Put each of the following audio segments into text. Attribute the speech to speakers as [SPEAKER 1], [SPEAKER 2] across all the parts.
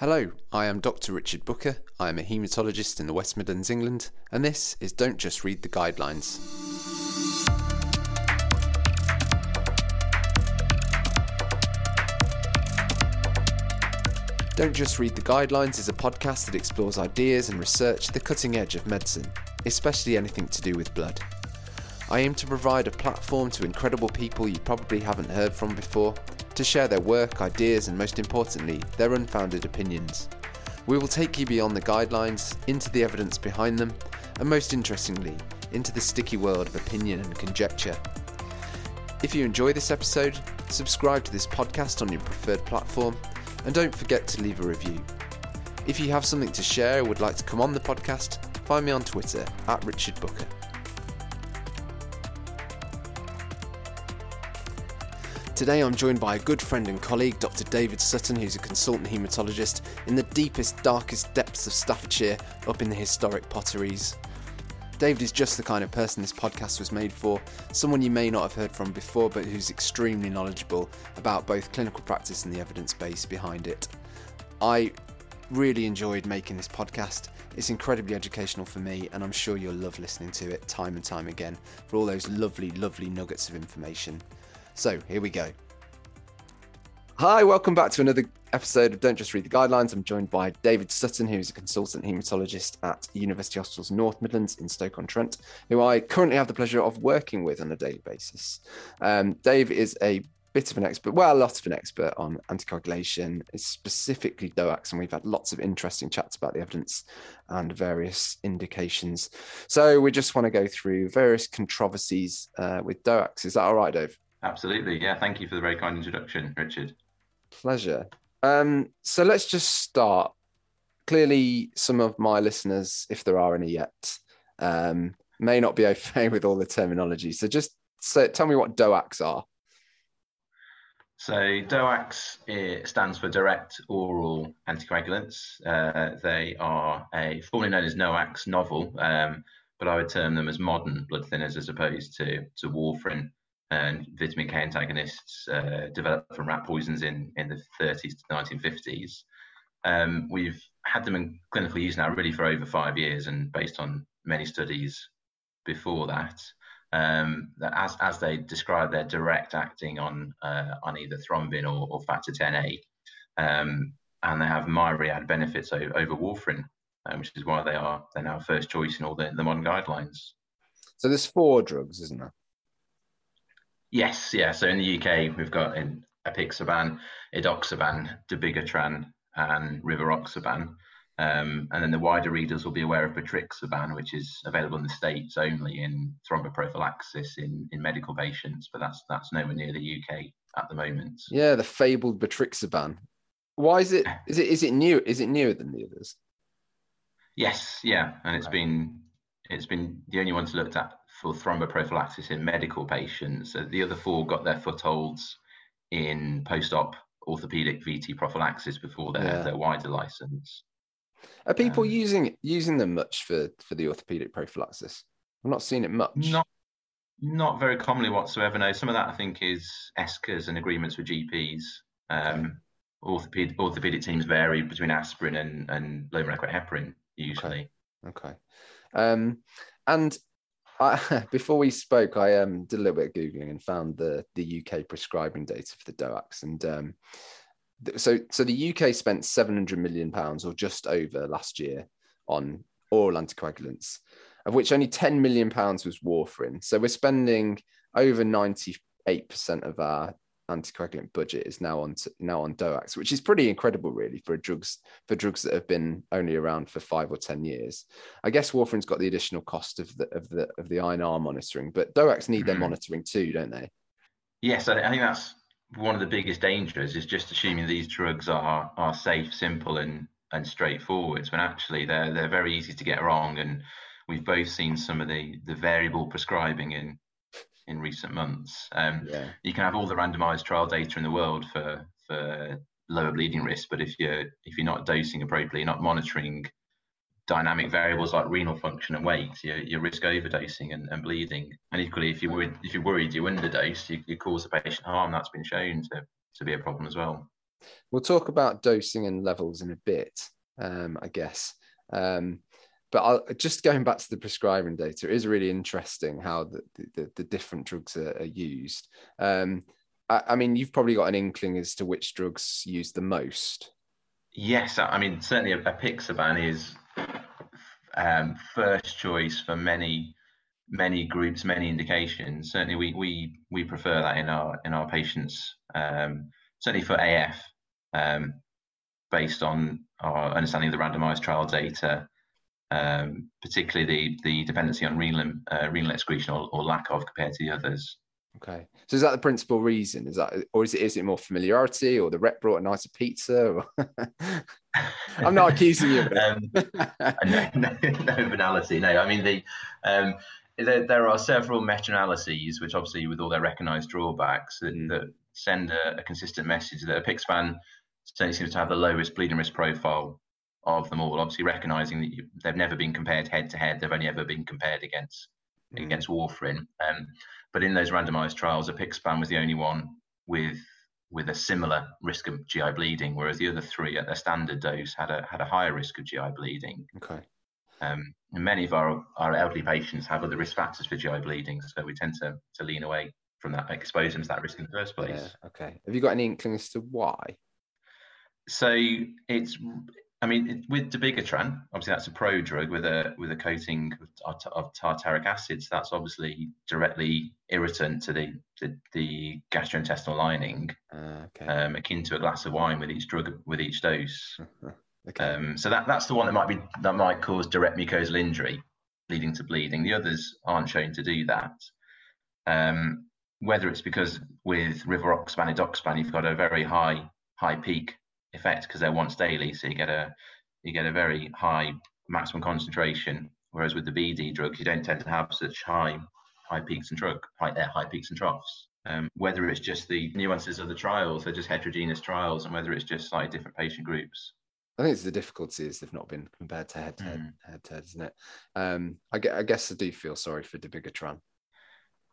[SPEAKER 1] Hello, I am Dr. Richard Booker. I am a haematologist in the West Midlands, England, and this is Don't Just Read the Guidelines. Don't Just Read the Guidelines is a podcast that explores ideas and research at the cutting edge of medicine, especially anything to do with blood. I aim to provide a platform to incredible people you probably haven't heard from before to share their work, ideas, and most importantly, their unfounded opinions. We will take you beyond the guidelines, into the evidence behind them, and most interestingly, into the sticky world of opinion and conjecture. If you enjoy this episode, subscribe to this podcast on your preferred platform, and don't forget to leave a review. If you have something to share or would like to come on the podcast, find me on Twitter at Richard Booker. Today I'm joined by a good friend and colleague, Dr. David Sutton, who's a consultant haematologist in the deepest, darkest depths of Staffordshire, up in the historic potteries. David is just the kind of person this podcast was made for, someone you may not have heard from before, but who's extremely knowledgeable about both clinical practice and the evidence base behind it. I really enjoyed making this podcast. It's incredibly educational for me, and I'm sure you'll love listening to it time and time again for all those lovely, lovely nuggets of information. So here we go. Hi, welcome back to another episode of Don't Just Read the Guidelines. I'm joined by David Sutton, who's a consultant haematologist at University Hospitals North Midlands in Stoke-on-Trent, who I currently have the pleasure of working with on a daily basis. Um, Dave is a bit of an expert, well, a lot of an expert on anticoagulation, specifically DOACs, and we've had lots of interesting chats about the evidence and various indications. So we just want to go through various controversies uh, with DOACs. Is that all right, Dave?
[SPEAKER 2] Absolutely. Yeah. Thank you for the very kind introduction, Richard.
[SPEAKER 1] Pleasure. Um, so let's just start. Clearly, some of my listeners, if there are any yet, um, may not be au fait with all the terminology. So just say, tell me what DOACs are.
[SPEAKER 2] So DOACs stands for direct oral anticoagulants. Uh, they are a formerly known as NOACs, novel, um, but I would term them as modern blood thinners as opposed to to warfarin and vitamin K antagonists uh, developed from rat poisons in, in the 30s to 1950s. Um, we've had them in clinical use now really for over five years, and based on many studies before that, um, that as, as they describe, they're direct acting on uh, on either thrombin or, or factor 10A, um, and they have myriad benefits over, over warfarin, uh, which is why they are they're now first choice in all the, the modern guidelines.
[SPEAKER 1] So there's four drugs, isn't there?
[SPEAKER 2] Yes, yeah. So in the UK, we've got in apixaban, edoxaban, dabigatran, and rivaroxaban. Um, and then the wider readers will be aware of betrixaban, which is available in the States only in thromboprophylaxis in, in medical patients, but that's that's nowhere near the UK at the moment.
[SPEAKER 1] Yeah, the fabled betrixaban. Why is it? Is it? Is it new? Is it newer than the others?
[SPEAKER 2] Yes, yeah, and it's been it's been the only one to looked at for thromboprophylaxis in medical patients. Uh, the other four got their footholds in post-op orthopedic VT prophylaxis before their, yeah. their wider license.
[SPEAKER 1] Are people um, using using them much for for the orthopedic prophylaxis? I've not seen it much.
[SPEAKER 2] Not not very commonly whatsoever. No, some of that I think is ESCAs and agreements with GPs. Um, orthopedic orthopedic teams vary between aspirin and and low molecular heparin usually.
[SPEAKER 1] Okay. okay. Um, and I, before we spoke, I um, did a little bit of googling and found the the UK prescribing data for the DOACs, and um, th- so so the UK spent seven hundred million pounds or just over last year on oral anticoagulants, of which only ten million pounds was warfarin. So we're spending over ninety eight percent of our anticoagulant budget is now on now on DOACs, which is pretty incredible, really, for drugs for drugs that have been only around for five or ten years. I guess warfarin's got the additional cost of the of the of the INR monitoring, but DOACs need their hmm. monitoring too, don't they?
[SPEAKER 2] Yes, I think that's one of the biggest dangers is just assuming these drugs are are safe, simple, and and straightforward. When actually they're they're very easy to get wrong, and we've both seen some of the the variable prescribing in in recent months. Um, yeah. You can have all the randomized trial data in the world for for lower bleeding risk, but if you're if you're not dosing appropriately, not monitoring dynamic variables like renal function and weight, you, you risk overdosing and, and bleeding. And equally, if you're worried, if you're worried you underdose, you, you cause the patient harm. That's been shown to, to be a problem as well.
[SPEAKER 1] We'll talk about dosing and levels in a bit, um, I guess. Um, but I'll, just going back to the prescribing data, it is really interesting how the, the, the different drugs are, are used. Um, I, I, mean, you've probably got an inkling as to which drugs used the most.
[SPEAKER 2] Yes, I mean certainly apixaban is um, first choice for many many groups, many indications. Certainly, we we we prefer that in our in our patients. Um, certainly for AF, um, based on our understanding of the randomized trial data, um, particularly the the dependency on renal uh, renal excretion or, or, lack of compared to the others.
[SPEAKER 1] Okay, so is that the principal reason? Is that, or is it is it more familiarity, or the rep brought a nicer pizza? I'm not accusing you. um,
[SPEAKER 2] no, no, no, banality. No, I mean the. Um, there, there, are several meta-analyses, which obviously, with all their recognised drawbacks, that, mm. that send a, a, consistent message that apixaban certainly seems to have the lowest bleeding risk profile of them all. Obviously, recognising that you, they've never been compared head to head; they've only ever been compared against mm. against warfarin. Um, but in those randomised trials, apixaban was the only one with with a similar risk of GI bleeding, whereas the other three at their standard dose had a had a higher risk of GI bleeding.
[SPEAKER 1] Okay.
[SPEAKER 2] Um, many of our, our elderly patients have other risk factors for GI bleeding, so we tend to, to lean away from that, expose them to that risk in the first place.
[SPEAKER 1] Yeah, okay. Have you got any inkling as to why?
[SPEAKER 2] So it's I mean, with dabigatran, obviously that's a pro drug with a with a coating of, of tartaric acid. So that's obviously directly irritant to the the, the gastrointestinal lining, uh, okay. um, akin to a glass of wine with each drug with each dose. okay. um, so that that's the one that might be that might cause direct mucosal injury, leading to bleeding. The others aren't shown to do that. Um, whether it's because with rivaroxaban, edoxaban, you've got a very high high peak effect because they're once daily, so you get a you get a very high maximum concentration. Whereas with the BD drugs, you don't tend to have such high high peaks and drug high, uh, high peaks and troughs. Um, whether it's just the nuances of the trials, they're just heterogeneous trials, and whether it's just slightly different patient groups.
[SPEAKER 1] I think it's the difficulty is they've not been compared to head to head, mm. head to head, isn't it? Um, I, I guess I do feel sorry for dabigatran.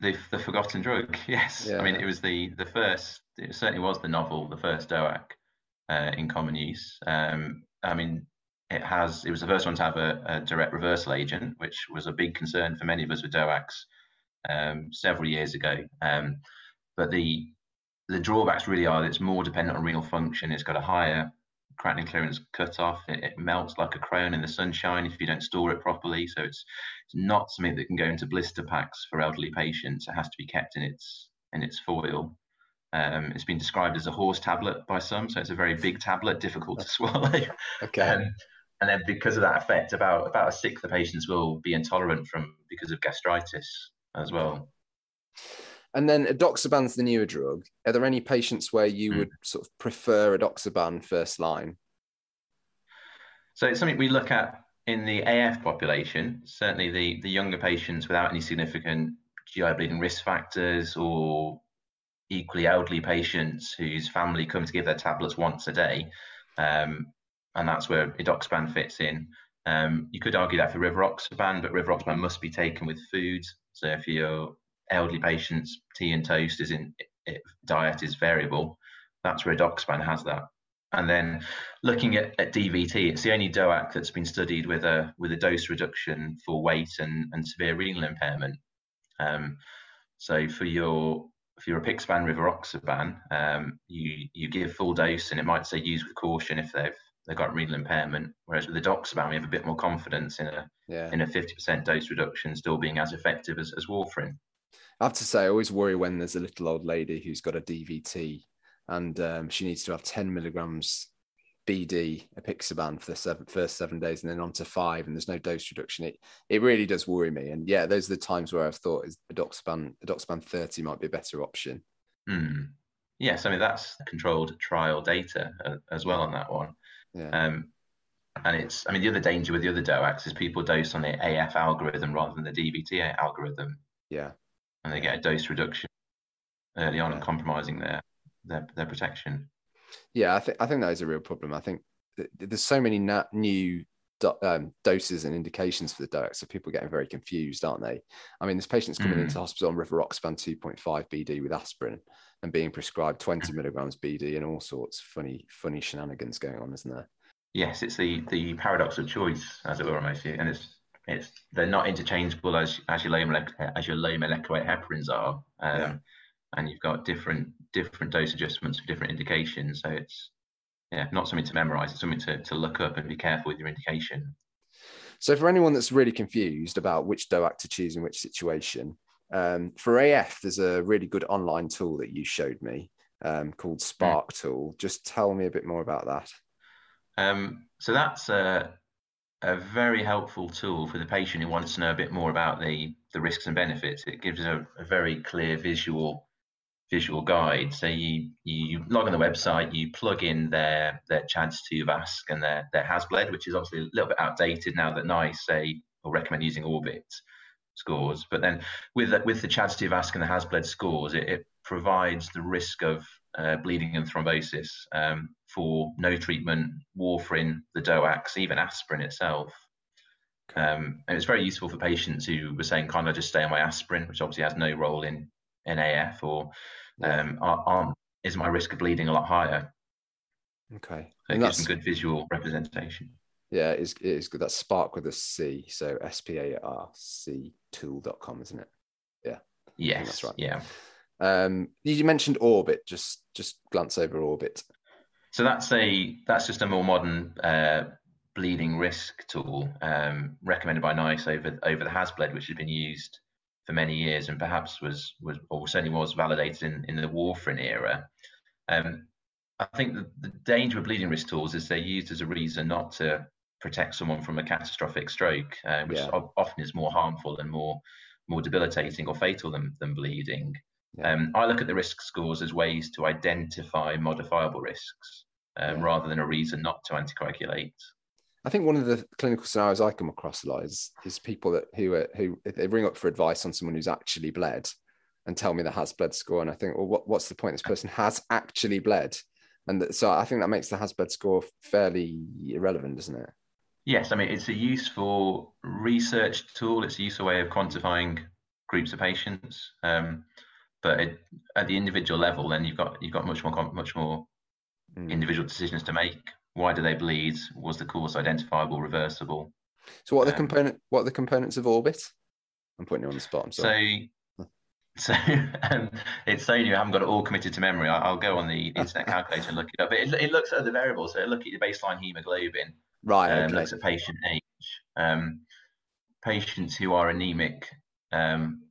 [SPEAKER 2] The, the forgotten drug, yes. Yeah. I mean, it was the the first. It certainly was the novel, the first DOAC uh, in common use. Um, I mean, it has. It was the first one to have a, a, direct reversal agent, which was a big concern for many of us with DOACs um, several years ago. Um, but the the drawbacks really are that it's more dependent on renal function. It's got a higher creatinine clearance cutoff. It, it melts like a crayon in the sunshine if you don't store it properly. So it's it's not something that can go into blister packs for elderly patients. It has to be kept in its in its foil. Um, it's been described as a horse tablet by some, so it's a very big tablet, difficult to swallow.
[SPEAKER 1] Okay. Um,
[SPEAKER 2] and then because of that effect, about about a sixth of patients will be intolerant from because of gastritis as well.
[SPEAKER 1] And then edoxaban's the newer drug. Are there any patients where you mm. would sort of prefer edoxaban first line?
[SPEAKER 2] So it's something we look at in the AF population. Certainly, the the younger patients without any significant GI bleeding risk factors or equally elderly patients whose family come to give their tablets once a day, um, and that's where edoxaban fits in. Um, you could argue that for rivaroxaban, but rivaroxaban must be taken with food. So if your elderly patients' tea and toast is in it, diet is variable, that's where edoxaban has that. And then looking at, at DVT, it's the only DOAC that's been studied with a with a dose reduction for weight and, and severe renal impairment. Um, so for your if you're a apixaban rivaroxaban, um, you you give full dose, and it might say use with caution if they've they've got renal impairment. Whereas with the edoxaban, we have a bit more confidence in a yeah. in a 50% dose reduction still being as effective as, as warfarin.
[SPEAKER 1] I have to say, I always worry when there's a little old lady who's got a DVT and um, she needs to have 10 milligrams BD apixaban for the seven, first seven days and then on to five and there's no dose reduction. It it really does worry me. And yeah, those are the times where I've thought is edoxaban, edoxaban 30 might be a better option.
[SPEAKER 2] Mm. Yes, I mean, that's controlled trial data uh, as well on that one. Yeah. Um, and it's, I mean, the other danger with the other DOACs is people dose on the AF algorithm rather than the DVT algorithm.
[SPEAKER 1] Yeah.
[SPEAKER 2] And they get a dose reduction early on yeah. and compromising their, their, their protection.
[SPEAKER 1] Yeah, I think I think that is a real problem. I think there's so many na- new do- um, doses and indications for the DOACs, so people are getting very confused, aren't they? I mean, this patients coming
[SPEAKER 2] Mm.
[SPEAKER 1] into hospital on rivaroxaban 2.5 BD with aspirin and being prescribed 20 milligrams BD and all sorts of funny, funny shenanigans going on, isn't there?
[SPEAKER 2] Yes, it's the the paradox of choice, as it were, almost, and it's it's they're not interchangeable as as your low molecular as your low molecular weight heparins are, um,
[SPEAKER 1] Yeah.
[SPEAKER 2] And you've got different different dose adjustments for different indications. So it's yeah, not something to memorize. It's something to to look up and be careful with your indication.
[SPEAKER 1] So, for anyone that's really confused about which DOAC to choose in which situation, um, for AF, there's a really good online tool that you showed me um, called SPARC Tool. Just tell me a bit more about that.
[SPEAKER 2] Um, so that's a, a very helpful tool for the patient who wants to know a bit more about the, the risks and benefits. It gives a, a very clear visual visual guide. So you you log on the website, you plug in their their CHA2DS2-VASc and their their HAS-BLED, which is obviously a little bit outdated now that NICE say or recommend using Orbit scores. But then with the, with the CHA2DS2-VASc and the HAS-BLED scores, it, it provides the risk of uh, bleeding and thrombosis um, for no treatment, warfarin, the DOACs, even aspirin itself. Um, and it's very useful for patients who were saying, "Can't I just stay on my aspirin?" which obviously has no role in NAF, or um, is my risk of bleeding a lot higher?
[SPEAKER 1] Okay.
[SPEAKER 2] So it gives some good visual representation.
[SPEAKER 1] yeah, it is, it is good. That's Spark with a C. So S P A R C tool.com, isn't it? Yeah.
[SPEAKER 2] Yes,
[SPEAKER 1] that's right.
[SPEAKER 2] Yeah.
[SPEAKER 1] Um, you mentioned Orbit. Just just glance over Orbit.
[SPEAKER 2] So that's a that's just a more modern uh, bleeding risk tool um, recommended by NICE over over the HAS-BLED, which has been used for many years and perhaps was was or certainly was validated in, in the warfarin era. Um, I think the, the danger of bleeding risk tools is they're used as a reason not to protect someone from a catastrophic stroke, uh, which
[SPEAKER 1] Yeah.
[SPEAKER 2] often is more harmful and more more debilitating or fatal than, than bleeding.
[SPEAKER 1] Yeah.
[SPEAKER 2] Um, I look at the risk scores as ways to identify modifiable risks um,
[SPEAKER 1] Yeah.
[SPEAKER 2] rather than a reason not to anticoagulate.
[SPEAKER 1] I think one of the clinical scenarios I come across a lot is, is people that who are, who they ring up for advice on someone who's actually bled and tell me that has bled score, and I think, well, what, what's the point? This person has actually bled, and that, so I think that makes the has bled score fairly irrelevant, doesn't it?
[SPEAKER 2] Yes, I mean it's a useful research tool. It's a useful way of quantifying groups of patients, um, but it, at the individual level, then you've got you've got much more much more
[SPEAKER 1] Mm.
[SPEAKER 2] individual decisions to make. Why do they bleed? Was the cause identifiable, reversible?
[SPEAKER 1] So, what are the
[SPEAKER 2] Um,
[SPEAKER 1] component? What are the components of orbit? I'm putting you on the spot. I'm sorry.
[SPEAKER 2] So, so um, it's saying you haven't got it all committed to memory. I, I'll go on the internet calculator and look it up. It, it looks at the variables. So, it look at your baseline hemoglobin.
[SPEAKER 1] right.
[SPEAKER 2] um,
[SPEAKER 1] Okay.
[SPEAKER 2] looks at patient age. Um, patients who are anemic um,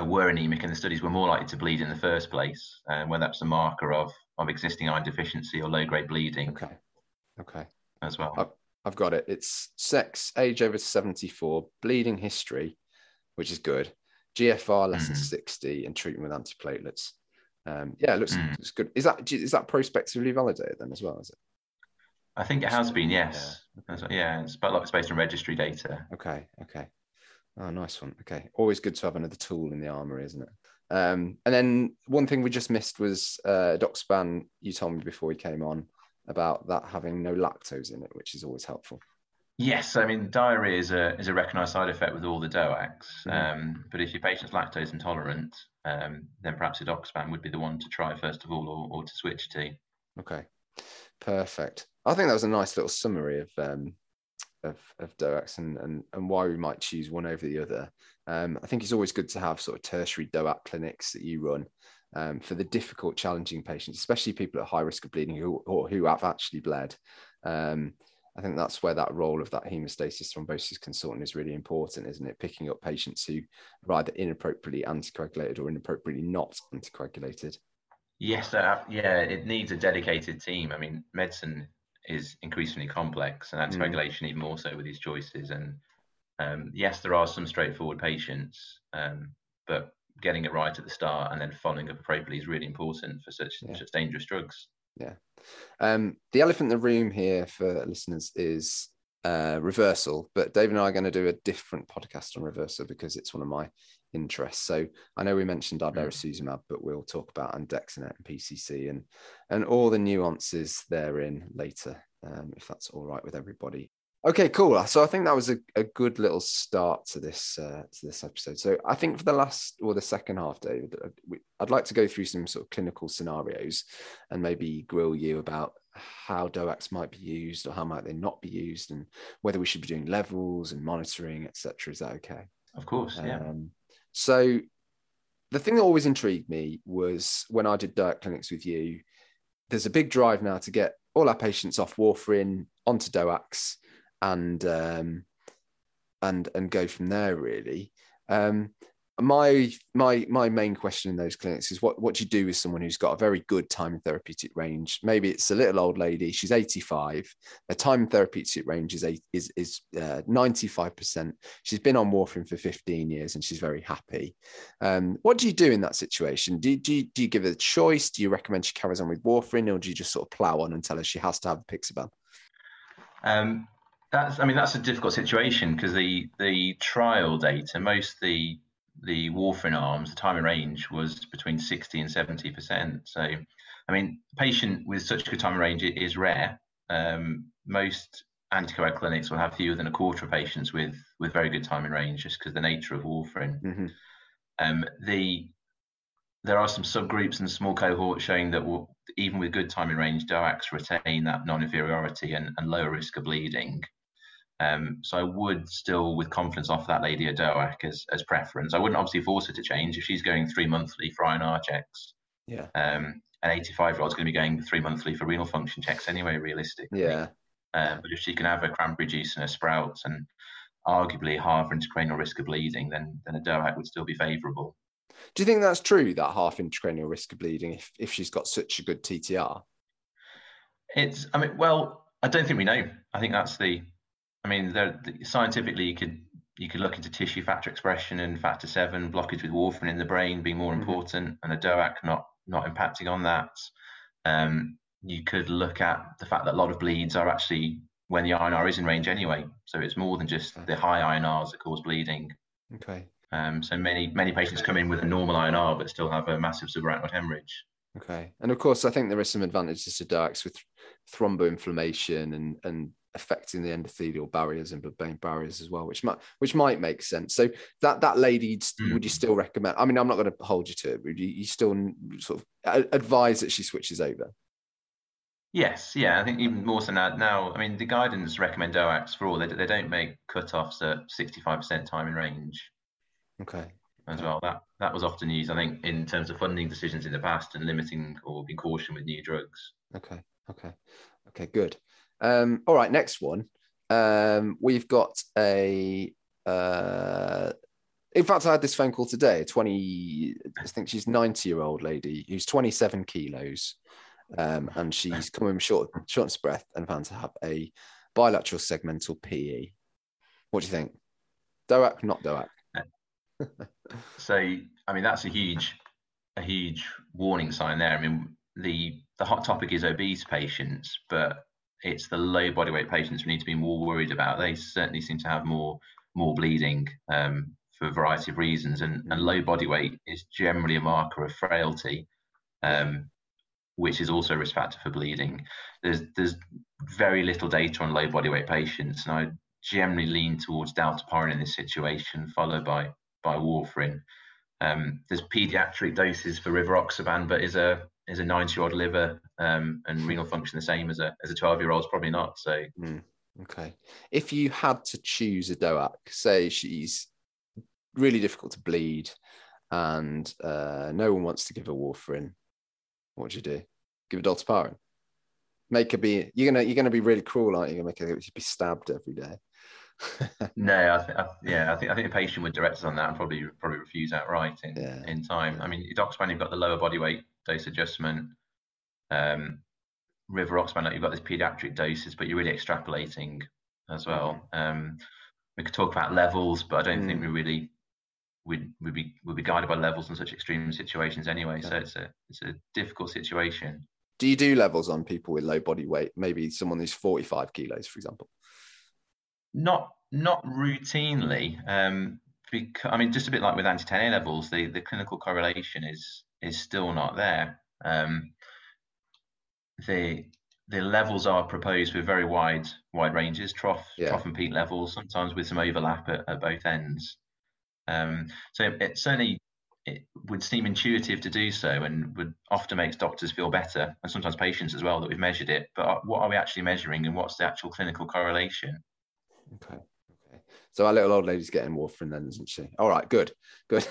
[SPEAKER 2] uh, were anemic in the studies were more likely to bleed in the first place, uh, whether that's a marker of, of existing iron deficiency or low grade bleeding
[SPEAKER 1] Okay. Okay.
[SPEAKER 2] as well.
[SPEAKER 1] Oh. I've got it. It's sex, age over 74, bleeding history, which is good. GFR less than
[SPEAKER 2] Mhm.
[SPEAKER 1] 60, and treatment with antiplatelets. Um, yeah, it looks,
[SPEAKER 2] Mm.
[SPEAKER 1] looks good. Is that is that prospectively validated then as well? Is it?
[SPEAKER 2] I think it has been, yes. That's- Yeah, it's, but a lot of it's based on registry data.
[SPEAKER 1] Okay. Okay. Oh, nice one. Okay. Always good to have another tool in the armory, isn't it? Um, and then one thing we just missed was uh, edoxaban. You told me before we came on about that having no lactose in it, which is always helpful.
[SPEAKER 2] Yes, I mean diarrhea is a is a recognised side effect with all the DOACs.
[SPEAKER 1] Mhm.
[SPEAKER 2] Um, but if your patient's lactose intolerant, um, then perhaps Edoxaban would be the one to try first of all, or, or to switch to.
[SPEAKER 1] Okay, perfect. I think that was a nice little summary of um, of, of DOACs and, and and why we might choose one over the other. Um, I think it's always good to have sort of tertiary DOAC clinics that you run um, for the difficult, challenging patients, especially people at high risk of bleeding who or who have actually bled. Um, I think that's where that role of that hemostasis thrombosis consultant is really important, isn't it? Picking up patients who are either inappropriately anticoagulated or inappropriately not anticoagulated.
[SPEAKER 2] Yes, uh, yeah, it needs a dedicated team. I mean, medicine is increasingly complex, and
[SPEAKER 1] Mm.
[SPEAKER 2] anticoagulation even more so with these choices. And um, yes, there are some straightforward patients, um, but getting it right at the start and then following up appropriately is really important for such
[SPEAKER 1] Yeah.
[SPEAKER 2] such dangerous drugs. Yeah.
[SPEAKER 1] Um, the elephant in the room here for listeners is uh, reversal, but Dave and I are going to do a different podcast on reversal because it's one of my interests. So I know we mentioned idarucizumab, but we'll talk about andexanet and PCC and and all the nuances therein later, um, if that's all right with everybody. Okay, cool. So I think that was a, a good little start to this uh, to this episode. So I think for the last or the second half, David, I'd like to go through some sort of clinical scenarios and maybe grill you about how DOACs might be used or how might they not be used, and whether we should be doing levels and monitoring, etc. Is that okay?
[SPEAKER 2] Of course, yeah. Um,
[SPEAKER 1] so the thing that always intrigued me was when I did DOAC clinics with you. There's a big drive now to get all our patients off warfarin onto DOACs and um, and and go from there really. Um, my my my main question in those clinics is what what do you do with someone who's got a very good time and therapeutic range? Maybe it's a little old lady she's 85 her time and therapeutic range is eight, is is uh, 95% she's been on warfarin for 15 years and she's very happy. Um, what do you do in that situation? Do, do, you, do you give her a choice? Do you recommend she carries on with warfarin or do you just sort of plow on and tell her she has to have a Apixaban
[SPEAKER 2] um, that's, I mean, that's a difficult situation because the the trial data, most the the warfarin arms, the time and range was between 60 and 70 percent. So, I mean, patient with such good time and range is rare. Um, most anticoag clinics will have fewer than a quarter of patients with with very good time and range, just because the nature of warfarin. Mm-hmm. Um, the there are some subgroups and small cohorts showing that even with good time and range, DOACs retain that non-inferiority and, and lower risk of bleeding. Um, so I would still, with confidence, offer that lady a DOAC as, as preference. I wouldn't obviously force her to change if she's going three monthly for INR checks.
[SPEAKER 1] Yeah.
[SPEAKER 2] Um, an 85 year old's going to be going three monthly for renal function checks anyway, realistically.
[SPEAKER 1] Yeah.
[SPEAKER 2] Um, but if she can have a cranberry juice and a sprouts and arguably half intracranial risk of bleeding, then then a DOAC would still be favourable.
[SPEAKER 1] Do you think that's true? That half intracranial risk of bleeding, if if she's got such a good TTR?
[SPEAKER 2] It's. I mean, well, I don't think we know. I think that's the I mean, there, scientifically, you could you could look into tissue factor expression and factor seven blockage with warfarin in the brain being more mm-hmm. important, and a DOAC not not impacting on that. Um, you could look at the fact that a lot of bleeds are actually when the INR is in range anyway, so it's more than just the high INRs that cause bleeding.
[SPEAKER 1] Okay.
[SPEAKER 2] Um, so many many patients come in with a normal INR but still have a massive subarachnoid hemorrhage.
[SPEAKER 1] Okay, and of course, I think there are some advantages to DOACs with thromboinflammation and and affecting the endothelial barriers and blood-brain barriers as well, which might which might make sense. So that that lady, mm. would you still recommend? I mean, I'm not going to hold you to it. Would you, you still sort of advise that she switches over?
[SPEAKER 2] Yes, yeah, I think even more so now. Now, I mean, the guidance recommend DOACs for all. They, they don't make cut-offs at 65% time in range.
[SPEAKER 1] Okay.
[SPEAKER 2] As well, that that was often used, I think, in terms of funding decisions in the past and limiting or being caution with new drugs.
[SPEAKER 1] Okay. Okay. Okay. Good. Um, all right, next one. Um, we've got a. Uh, in fact, I had this phone call today. Twenty, I think she's ninety-year-old lady who's twenty-seven kilos, um, and she's coming short, short of breath, and found to have a bilateral segmental PE. What do you think? DOAC, not DOAC.
[SPEAKER 2] so, I mean, that's a huge, a huge warning sign there. I mean, the the hot topic is obese patients, but it's the low body weight patients we need to be more worried about. They certainly seem to have more more bleeding um, for a variety of reasons, and, and low body weight is generally a marker of frailty, um, which is also a risk factor for bleeding. There's there's very little data on low body weight patients, and I generally lean towards dalteparin in this situation, followed by by warfarin. Um, there's pediatric doses for rivaroxaban, but is a is a 90 year old liver um, and renal function the same as a as a 12 year old? Is probably not. So,
[SPEAKER 1] mm, okay. If you had to choose a DOAC, say she's really difficult to bleed and uh, no one wants to give her warfarin, what would you do? Give her dalteparin? Make her be. You're gonna you're gonna be really cruel, aren't you? You're gonna make her be stabbed every day.
[SPEAKER 2] no, I, th- I, yeah, I think I think the patient would direct us on that and probably probably refuse outright in
[SPEAKER 1] yeah.
[SPEAKER 2] in time. I mean, edoxaban, you've got the lower body weight dose adjustment. Um, rivaroxaban, you've got this pediatric doses, but you're really extrapolating as well. Um, we could talk about levels, but I don't mm. think we really would would be would be guided by levels in such extreme situations anyway. So it's a it's a difficult situation.
[SPEAKER 1] Do you do levels on people with low body weight? Maybe someone who's 45 kilos, for example.
[SPEAKER 2] Not not routinely. Um, because, I mean, just a bit like with anti-10A levels, the, the clinical correlation is is still not there. Um, the the levels are proposed with very wide wide ranges, trough
[SPEAKER 1] Yeah.
[SPEAKER 2] trough and peak levels, sometimes with some overlap at, at both ends. Um, so it certainly it would seem intuitive to do so, and would often makes doctors feel better, and sometimes patients as well that we've measured it. But what are we actually measuring, and what's the actual clinical correlation?
[SPEAKER 1] Okay. So our little old lady's getting warfarin then, isn't she? All right. Good. Good.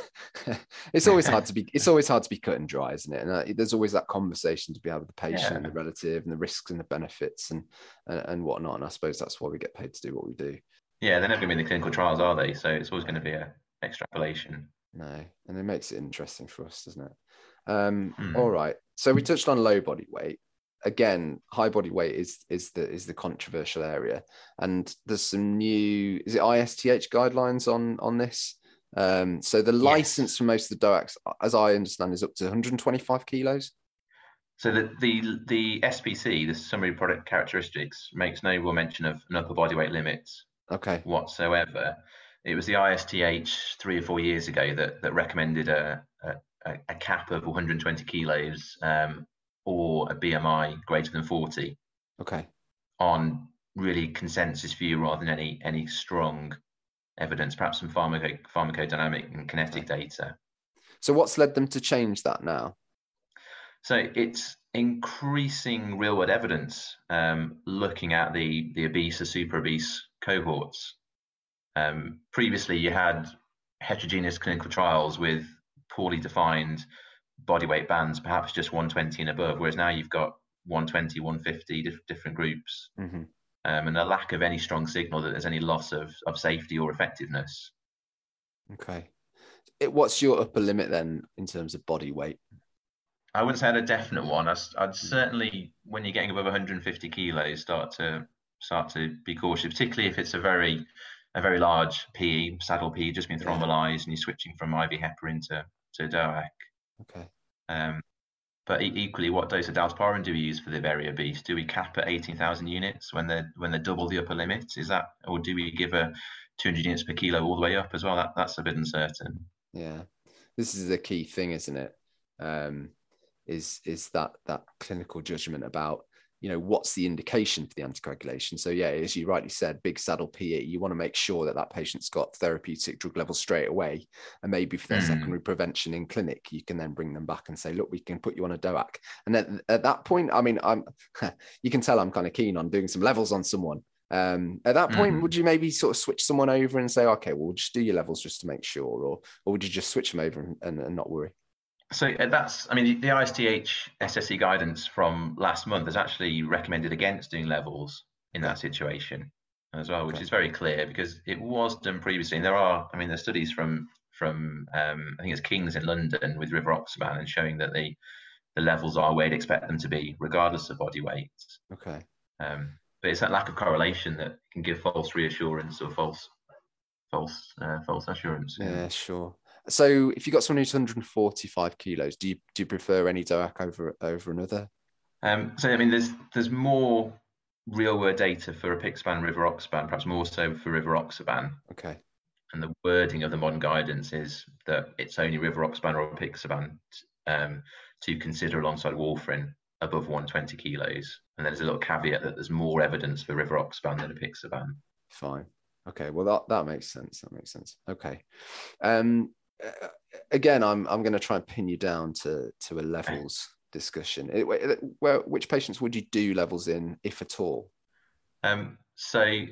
[SPEAKER 1] it's always hard to be. It's always hard to be cut and dry, isn't it? And uh, there's always that conversation to be had with the patient and the relative and the risks and the benefits and, and and whatnot. And I suppose that's why we get paid to do what we do.
[SPEAKER 2] Yeah, they're never going to be in the clinical trials, are they? So it's always going to be a extrapolation.
[SPEAKER 1] No, and it makes it interesting for us, doesn't it? Um,
[SPEAKER 2] Hmm.
[SPEAKER 1] All right. So we touched on low body weight. Again, high body weight is is the is the controversial area, and there's some new is it ISTH guidelines on on this. Um, so the license for most of the DOACs, as I understand, is up to 125 kilos.
[SPEAKER 2] So the, the the SPC, the summary product characteristics, makes no real mention of an upper body weight limit
[SPEAKER 1] Okay.
[SPEAKER 2] whatsoever. It was the ISTH three or four years ago that that recommended a a, a- a cap of 120 kilos um, or a BMI greater than 40
[SPEAKER 1] Okay.
[SPEAKER 2] on really consensus view rather than any any strong evidence, perhaps some pharmaco, pharmacodynamic and kinetic data.
[SPEAKER 1] So what's led them to change that now?
[SPEAKER 2] So it's increasing real world evidence um, looking at the, the obese or super obese cohorts. Um, previously, you had heterogeneous clinical trials with poorly defined body weight bands, perhaps just 120 and above, whereas now you've got 120, 150 diff- different groups,
[SPEAKER 1] hmm
[SPEAKER 2] um, and a lack of any strong signal that there's any loss of, of safety or effectiveness.
[SPEAKER 1] Okay. It, what's your upper limit then in terms of body weight?
[SPEAKER 2] I wouldn't say I had a definite one. I'd, I'd certainly, when you're getting above 150 kilos, start to start to be cautious, particularly if it's a very a very large PE, saddle PE, just been
[SPEAKER 1] Yeah.
[SPEAKER 2] thrombolyzed, and you're switching from IV heparin to to DOAC.
[SPEAKER 1] Okay.
[SPEAKER 2] Um, but equally, what dose of dalteparin do we use for the very obese? Do we cap at 18,000 units when they're when they're double the upper limit? Is that, or do we give a 200 units per kilo all the way up as well? That that's a bit uncertain.
[SPEAKER 1] Yeah, this is the key thing, isn't it? Um, is is that that clinical judgment about you know what's the indication for the anticoagulation? So yeah, as you rightly said, big saddle PE. You want to make sure that that patient's got therapeutic drug levels straight away, and maybe for their
[SPEAKER 2] Mm.
[SPEAKER 1] secondary prevention in clinic, you can then bring them back and say, look, we can put you on a DOAC. And at, at that point, I mean, I'm you can tell I'm kind of keen on doing some levels on someone. Um, at that point,
[SPEAKER 2] Mhm.
[SPEAKER 1] would you maybe sort of switch someone over and say, okay, well, we'll just do your levels just to make sure, or or would you just switch them over and, and, and not worry?
[SPEAKER 2] So uh, that's, I mean, the, the ISTH SSC guidance from last month has actually recommended against doing levels in that situation as well, which
[SPEAKER 1] Okay.
[SPEAKER 2] is very clear because it was done previously. And there are, I mean, there's studies from from um, I think it's King's in London with rivaroxaban and showing that the the levels are where you'd expect them to be, regardless of body weight.
[SPEAKER 1] Okay.
[SPEAKER 2] Um, but it's that lack of correlation that can give false reassurance or false false uh, false assurance.
[SPEAKER 1] Yeah, sure. So if you've got someone who's 145 kilos, do you do you prefer any DOAC over over another?
[SPEAKER 2] Um, so I mean, there's there's more real world data for a apixaban, rivaroxaban, perhaps more so for rivaroxaban.
[SPEAKER 1] Okay.
[SPEAKER 2] And the wording of the modern guidance is that it's only rivaroxaban or apixaban um, to consider alongside warfarin above 120 kilos. And there's a little caveat that there's more evidence for rivaroxaban than a apixaban.
[SPEAKER 1] Fine. Okay. Well, that that makes sense. That makes sense. Okay. Um. Again, I'm I'm going to try and pin you down to to a levels discussion. It- it- where which patients would you do levels in, if at all?
[SPEAKER 2] Um, so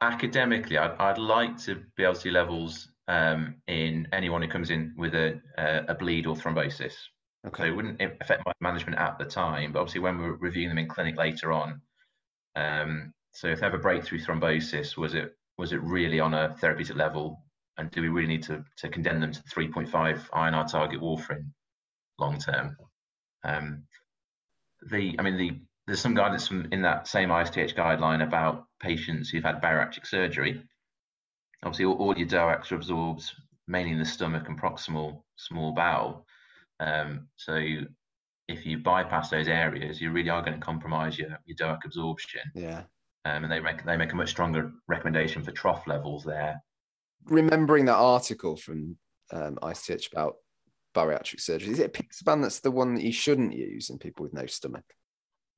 [SPEAKER 2] academically, I'd, I'd like to be able to do levels um, in anyone who comes in with a, a, bleed or thrombosis. So
[SPEAKER 1] Okay.
[SPEAKER 2] it wouldn't affect my management at the time, but obviously when we're reviewing them in clinic later on. Um, so if they have a breakthrough thrombosis, was it was it really on a therapeutic level, and do we really need to to condemn them to 3.5 INR target warfarin long term? Um, the I mean the there's some guidance from in that same ISTH guideline about patients who've had bariatric surgery. Obviously, all, all your DOACs are absorbed mainly in the stomach and proximal small bowel. Um, so if you bypass those areas, you really are going to compromise your, your DOAC absorption.
[SPEAKER 1] Yeah.
[SPEAKER 2] Um, and they make they make a much stronger recommendation for trough levels there.
[SPEAKER 1] Remembering that article from um, ICH about bariatric surgery, is it apixaban that's the one that you shouldn't use in people with no stomach?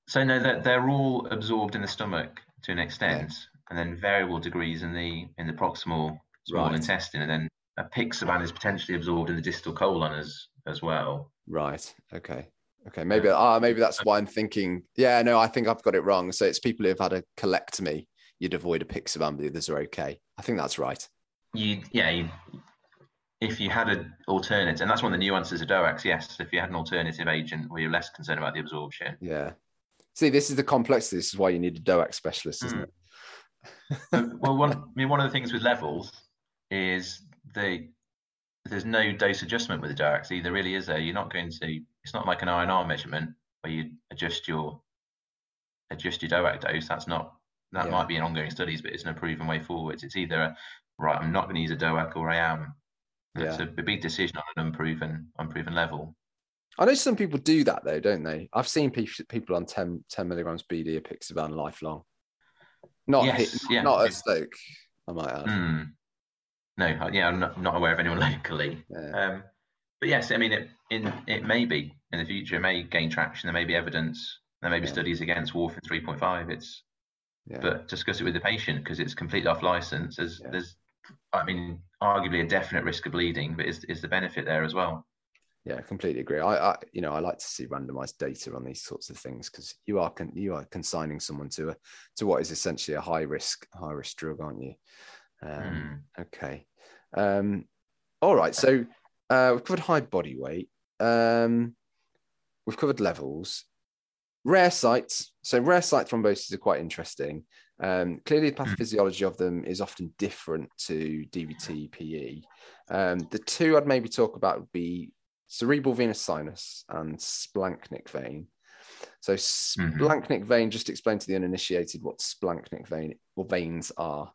[SPEAKER 2] So no, they're, they're all absorbed in the stomach to an extent, and then variable degrees in the in the proximal small
[SPEAKER 1] Right.
[SPEAKER 2] intestine, and then apixaban is potentially absorbed in the distal colon as as well.
[SPEAKER 1] Right. Okay. Okay. Maybe ah maybe that's why I'm thinking. Yeah. No, I think I've got it wrong. So it's people who have had a colectomy. You'd avoid apixaban, but the others are okay. I think that's right.
[SPEAKER 2] You yeah, you, if you had an alternative, and that's one of the nuances of DOACs. Yes, if you had an alternative agent where you're less concerned about the absorption.
[SPEAKER 1] Yeah. See, this is the complexity. This is why you need a DOAC specialist, isn't
[SPEAKER 2] Hmm.
[SPEAKER 1] it?
[SPEAKER 2] But- well, one, I mean, one of the things with levels is the there's no dose adjustment with the DOACs either. Really, is there? You're not going to. It's not like an INR measurement where you adjust your adjust your DOAC dose. That's not. That
[SPEAKER 1] Yeah.
[SPEAKER 2] might be in ongoing studies, but it's a proven way forward. It's either a, right. I'm not going to use a DOAC, or I am. It's
[SPEAKER 1] Yeah.
[SPEAKER 2] a, a big decision on an unproven unproven level.
[SPEAKER 1] I know some people do that though, don't they? I've seen people people on 10, 10 milligrams BD of apixaban lifelong. Not
[SPEAKER 2] Yes,
[SPEAKER 1] hit,
[SPEAKER 2] yeah.
[SPEAKER 1] not at Stoke, I might add.
[SPEAKER 2] Hmm. No, yeah, I'm not, not aware of anyone locally.
[SPEAKER 1] Yeah.
[SPEAKER 2] Um, but yes, I mean, it in it may be in the future, it may gain traction. There may be evidence. There may be
[SPEAKER 1] Yeah.
[SPEAKER 2] studies against warfarin 3.5. It's but discuss it with the patient because it's completely off license. There's there's I mean, arguably a definite risk of bleeding, but is is the benefit there as well?
[SPEAKER 1] Yeah, I completely agree. I, I, you know, I like to see randomized data on these sorts of things because you are con- you are consigning someone to a to what is essentially a high risk high risk drug, aren't you? Um,
[SPEAKER 2] Hmm.
[SPEAKER 1] Okay. Um, all right. So uh, we've covered high body weight. Um, we've covered levels. Rare sites. So rare site thrombosis are quite interesting. Um, clearly, the pathophysiology of them is often different to DVT PE. Um, the two I'd maybe talk about would be cerebral venous sinus and splanchnic vein. So splanchnic vein, just explain to the uninitiated what splanchnic vein or veins are.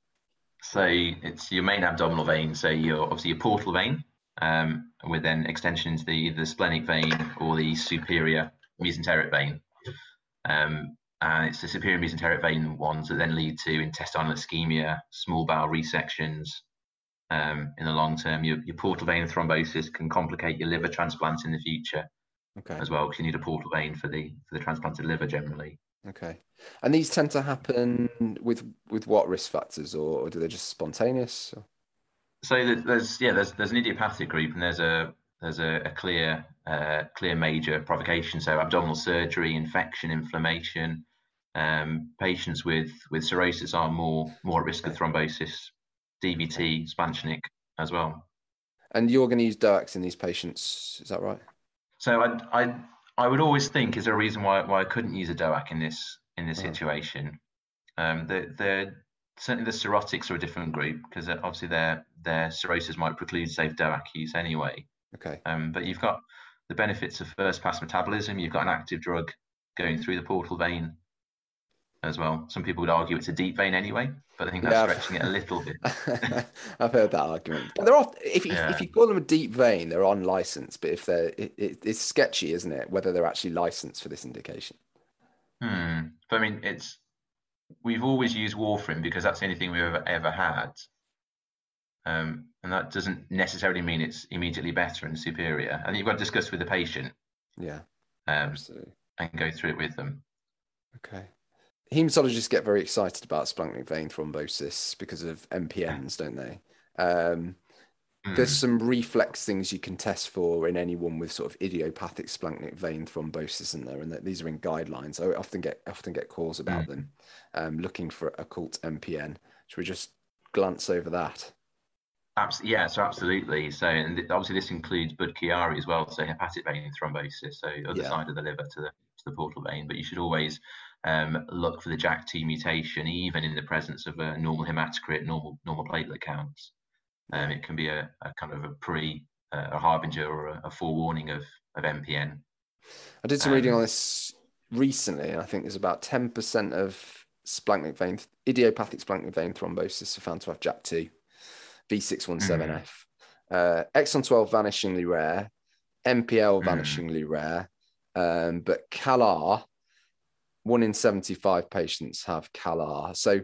[SPEAKER 2] So it's your main abdominal vein. So your obviously your portal vein, um, with then extension into the either the splenic vein or the superior mesenteric vein. Um, and it's the superior mesenteric vein ones that then lead to intestinal ischemia, small bowel resections. Um, in the long term, your, your portal vein thrombosis can complicate your liver transplant in the future
[SPEAKER 1] Okay.
[SPEAKER 2] as well, because you need a portal vein for the for the transplanted liver generally.
[SPEAKER 1] Okay. And these tend to happen with with what risk factors, or, or do they just spontaneous? or-
[SPEAKER 2] So there's yeah there's there's an idiopathic group and there's a there's a, a clear uh, clear major provocation. So abdominal surgery, infection, inflammation. Um, patients with with cirrhosis are more more at risk of thrombosis, DVT, splanchnic as well.
[SPEAKER 1] And you're going to use DOACs in these patients, is that right?
[SPEAKER 2] So I I I would always think is there a reason why why I couldn't use a DOAC in this in this
[SPEAKER 1] Mm.
[SPEAKER 2] situation? Um, the the certainly the cirrhotics are a different group because obviously their their cirrhosis might preclude safe DOAC use anyway.
[SPEAKER 1] Okay.
[SPEAKER 2] Um, but you've got the benefits of first pass metabolism. You've got an active drug going through the portal vein as well. Some people would argue it's a deep vein anyway, but I think that's
[SPEAKER 1] Yeah.
[SPEAKER 2] stretching it a little bit.
[SPEAKER 1] I've heard that argument. But they're off, if, you
[SPEAKER 2] Yeah.
[SPEAKER 1] if you call them a deep vein, they're on license. But if they're, it, it, it's sketchy, isn't it? Whether they're actually licensed for this indication.
[SPEAKER 2] Hmm. But I mean, it's we've always used warfarin because that's the only thing we've ever ever had. Um, and that doesn't necessarily mean it's immediately better and superior. And you've got to discuss with the patient
[SPEAKER 1] Yeah,
[SPEAKER 2] um,
[SPEAKER 1] absolutely.
[SPEAKER 2] and go through it with them.
[SPEAKER 1] Okay. Hematologists get very excited about splanchnic vein thrombosis because of MPNs, don't they? Um. There's some reflex things you can test for in anyone with sort of idiopathic splanchnic vein thrombosis, isn't there? And that these are in guidelines. I often get often get calls about
[SPEAKER 2] Mm.
[SPEAKER 1] them, um, looking for occult MPN. Should we just glance over that?
[SPEAKER 2] Abs- yeah, so absolutely. So, and th- obviously this includes Budd-Chiari as well, so hepatic vein thrombosis, so other
[SPEAKER 1] Yeah.
[SPEAKER 2] side of the liver to the to the portal vein. But you should always um, look for the JAK2 mutation, even in the presence of a normal hematocrit, normal normal platelet counts. Um, it can be a, a kind of a pre, uh, a harbinger or a, a forewarning of of MPN.
[SPEAKER 1] I did some reading
[SPEAKER 2] Um,
[SPEAKER 1] on this recently, and I think there's about 10% of vein, idiopathic splanchnic vein thrombosis are found to have JAK2, V617F. Uh, exon 12 vanishingly rare, MPL
[SPEAKER 2] Mm.
[SPEAKER 1] vanishingly rare, um, but CALR, one in 75 patients have CALR. So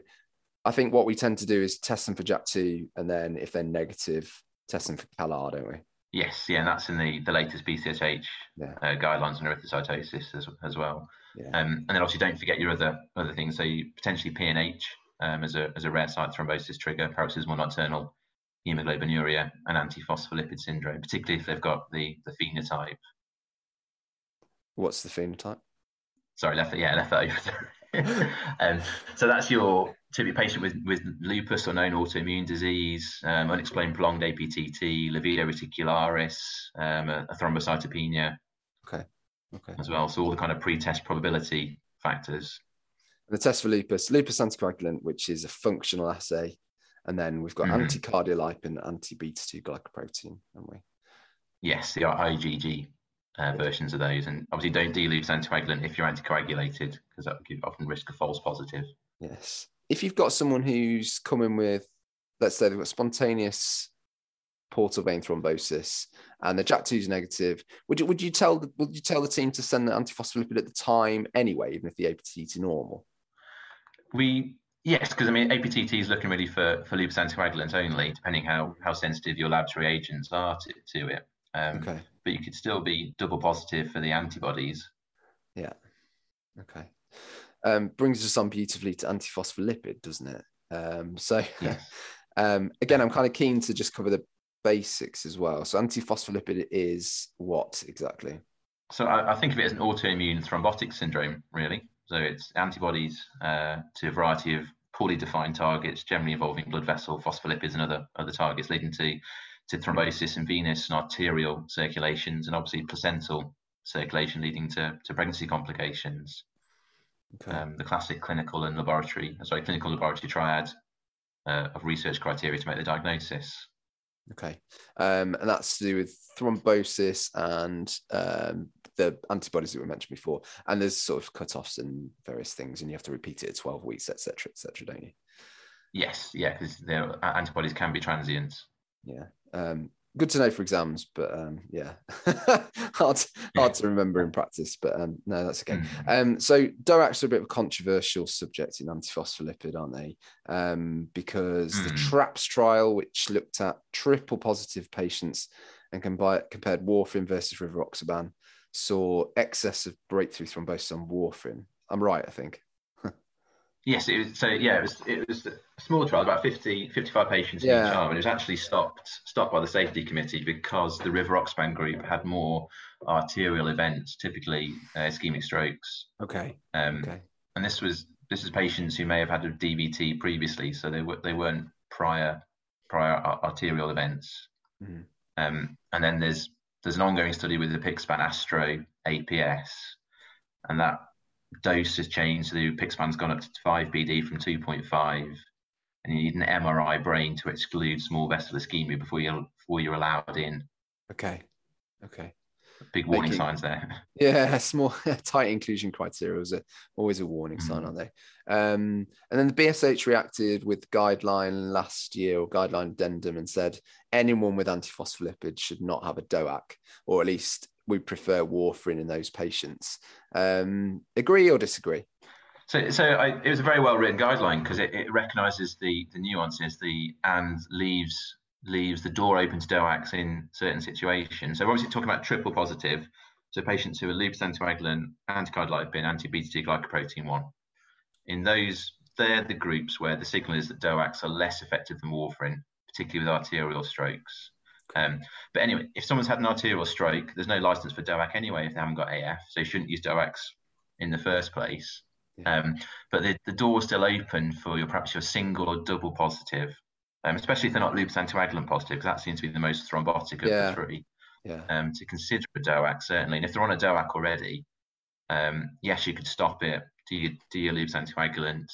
[SPEAKER 1] I think what we tend to do is test them for JAK2, and then if they're negative, test them for CALR, don't we?
[SPEAKER 2] Yes, yeah, and that's in the, the latest BCSH
[SPEAKER 1] Yeah.
[SPEAKER 2] uh, guidelines on erythrocytosis as, as well.
[SPEAKER 1] Yeah.
[SPEAKER 2] Um, and then obviously don't forget your other other things. So you, potentially PNH um, as a as a rare site thrombosis trigger, paroxysmal nocturnal hemoglobinuria, and antiphospholipid syndrome, particularly if they've got the the phenotype.
[SPEAKER 1] What's the phenotype?
[SPEAKER 2] Sorry, left yeah left that over. um, so that's your typical patient with, with lupus or known autoimmune disease, um, unexplained prolonged APTT, livedo reticularis, um, a, a thrombocytopenia
[SPEAKER 1] Okay. Okay.
[SPEAKER 2] as well. So all the kind of pre-test probability factors.
[SPEAKER 1] The test for lupus, lupus anticoagulant, which is a functional assay. And then we've got
[SPEAKER 2] Mhm.
[SPEAKER 1] anti-cardiolipin, anti-beta 2 glycoprotein, haven't we?
[SPEAKER 2] Yes, the IgG uh, versions of those. And obviously don't dilute anticoagulant if you're anticoagulated because that would often risk a false positive.
[SPEAKER 1] Yes. If you've got someone who's coming with, let's say they've got spontaneous portal vein thrombosis and the JAK2 is negative, would you would you tell the, would you tell the team to send the antiphospholipid at the time anyway, even if the APT is normal?
[SPEAKER 2] We yes, because I mean APTT is looking really for for lupus anticoagulants only, depending how how sensitive your lab's reagents are to, to it. Um,
[SPEAKER 1] Okay.
[SPEAKER 2] But you could still be double positive for the antibodies. Yeah.
[SPEAKER 1] Okay. Um, brings us on beautifully to antiphospholipid, doesn't it? Um, so
[SPEAKER 2] Yes.
[SPEAKER 1] um, again, I'm kind of keen to just cover the basics as well. So antiphospholipid is what exactly?
[SPEAKER 2] So I, I think of it as an autoimmune thrombotic syndrome, really. So it's antibodies uh, to a variety of poorly defined targets, generally involving blood vessel, phospholipids, and other other targets, leading to to thrombosis in venous and arterial circulations, and obviously placental circulation, leading to to pregnancy complications.
[SPEAKER 1] Okay.
[SPEAKER 2] Um, the classic clinical and laboratory, sorry, clinical laboratory triad uh, of research criteria to make the diagnosis.
[SPEAKER 1] Okay. Um, and that's to do with thrombosis and um, the antibodies that we mentioned before. And there's sort of cut-offs and various things, and you have to repeat it at 12 weeks, etc., etc., don't you?
[SPEAKER 2] Yes, yeah, because their antibodies can be transient.
[SPEAKER 1] Yeah. Um, good to know for exams, but um, yeah, hard hard to remember in practice. But um, no, that's okay.
[SPEAKER 2] Mm.
[SPEAKER 1] Um, so DOACs are a bit of a controversial subject in antiphospholipid, aren't they? Um, because the
[SPEAKER 2] Mm.
[SPEAKER 1] TRAPS trial, which looked at triple positive patients and combi- compared warfarin versus rivaroxaban, saw excess of breakthrough thrombosis on warfarin. I'm right, I think.
[SPEAKER 2] Yes, it was, so yeah, it was it was a small trial, about 50, 55 patients in
[SPEAKER 1] Yeah.
[SPEAKER 2] each arm, and it was actually stopped stopped by the safety committee because the River rivaroxaban group had more arterial events, typically uh, ischemic strokes.
[SPEAKER 1] Okay.
[SPEAKER 2] Um,
[SPEAKER 1] Okay.
[SPEAKER 2] And this was this is patients who may have had a DVT previously, so they were they weren't prior prior arterial events.
[SPEAKER 1] Mhm.
[SPEAKER 2] Um, and then there's there's an ongoing study with the Pixpan Astro APS, and that dose has changed. So the apixaban's gone up to 5 BD from 2.5, and you need an MRI brain to exclude small vessel ischemia before you're, before you're allowed in.
[SPEAKER 1] Okay. Okay.
[SPEAKER 2] Big warning
[SPEAKER 1] Making-
[SPEAKER 2] signs there.
[SPEAKER 1] Yeah, small tight inclusion criteria is a, always a warning sign,
[SPEAKER 2] Mm.
[SPEAKER 1] aren't they? Um, and then the BSH reacted with guideline last year or guideline addendum and said anyone with antiphospholipid should not have a DOAC, or at least we prefer warfarin in those patients. Um, agree or disagree?
[SPEAKER 2] So, so I, it was a very well written guideline because it, it recognises the the nuances, the and leaves leaves the door open to DOACs in certain situations. So, obviously talking about triple positive, so patients who are lupus anticoagulant, anticardiolipin, anti-beta 2 glycoprotein one. In those, they're the groups where the signal is that DOACs are less effective than warfarin, particularly with arterial strokes. Um, but anyway, if someone's had an arterial stroke, there's no license for DOAC anyway if they haven't got AF, so you shouldn't use DOACs in the first place.
[SPEAKER 1] Yeah.
[SPEAKER 2] Um, but the, the door's still open for your perhaps your single or double positive, um, especially if they're not lupus anticoagulant positive, because that seems to be the most thrombotic of
[SPEAKER 1] Yeah.
[SPEAKER 2] the three.
[SPEAKER 1] Yeah.
[SPEAKER 2] Um, to consider a DOAC certainly, and if they're on a DOAC already, um, yes, you could stop it, do your, do your lupus anticoagulant,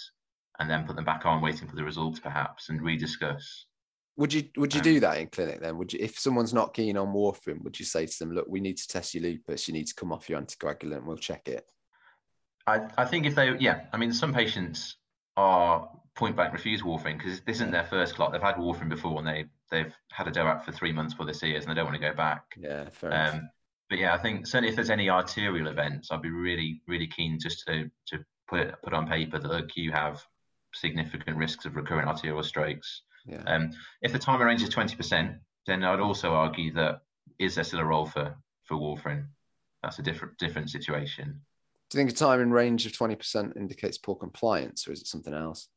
[SPEAKER 2] and then put them back on, waiting for the results perhaps, and rediscuss.
[SPEAKER 1] Would you would you
[SPEAKER 2] Um,
[SPEAKER 1] do that in clinic then? Would you if someone's not keen on warfarin, would you say to them, look, we need to test your lupus, you need to come off your anticoagulant, we'll check it.
[SPEAKER 2] I, I think if they, yeah, I mean, some patients are point blank refuse warfarin because this isn't their first clot. They've had warfarin before and they they've had a DOAC for three months before they see it and they don't want to go back.
[SPEAKER 1] Yeah, fair.
[SPEAKER 2] Um, but yeah, I think certainly if there's any arterial events, I'd be really really keen just to to put it put on paper that look you have significant risks of recurrent arterial strokes.
[SPEAKER 1] Yeah.
[SPEAKER 2] Um, if the time range is twenty percent, then I'd also argue that is there still a role for for warfarin? That's a different different situation.
[SPEAKER 1] Do you think a time in range of twenty percent indicates poor compliance, or is it something else?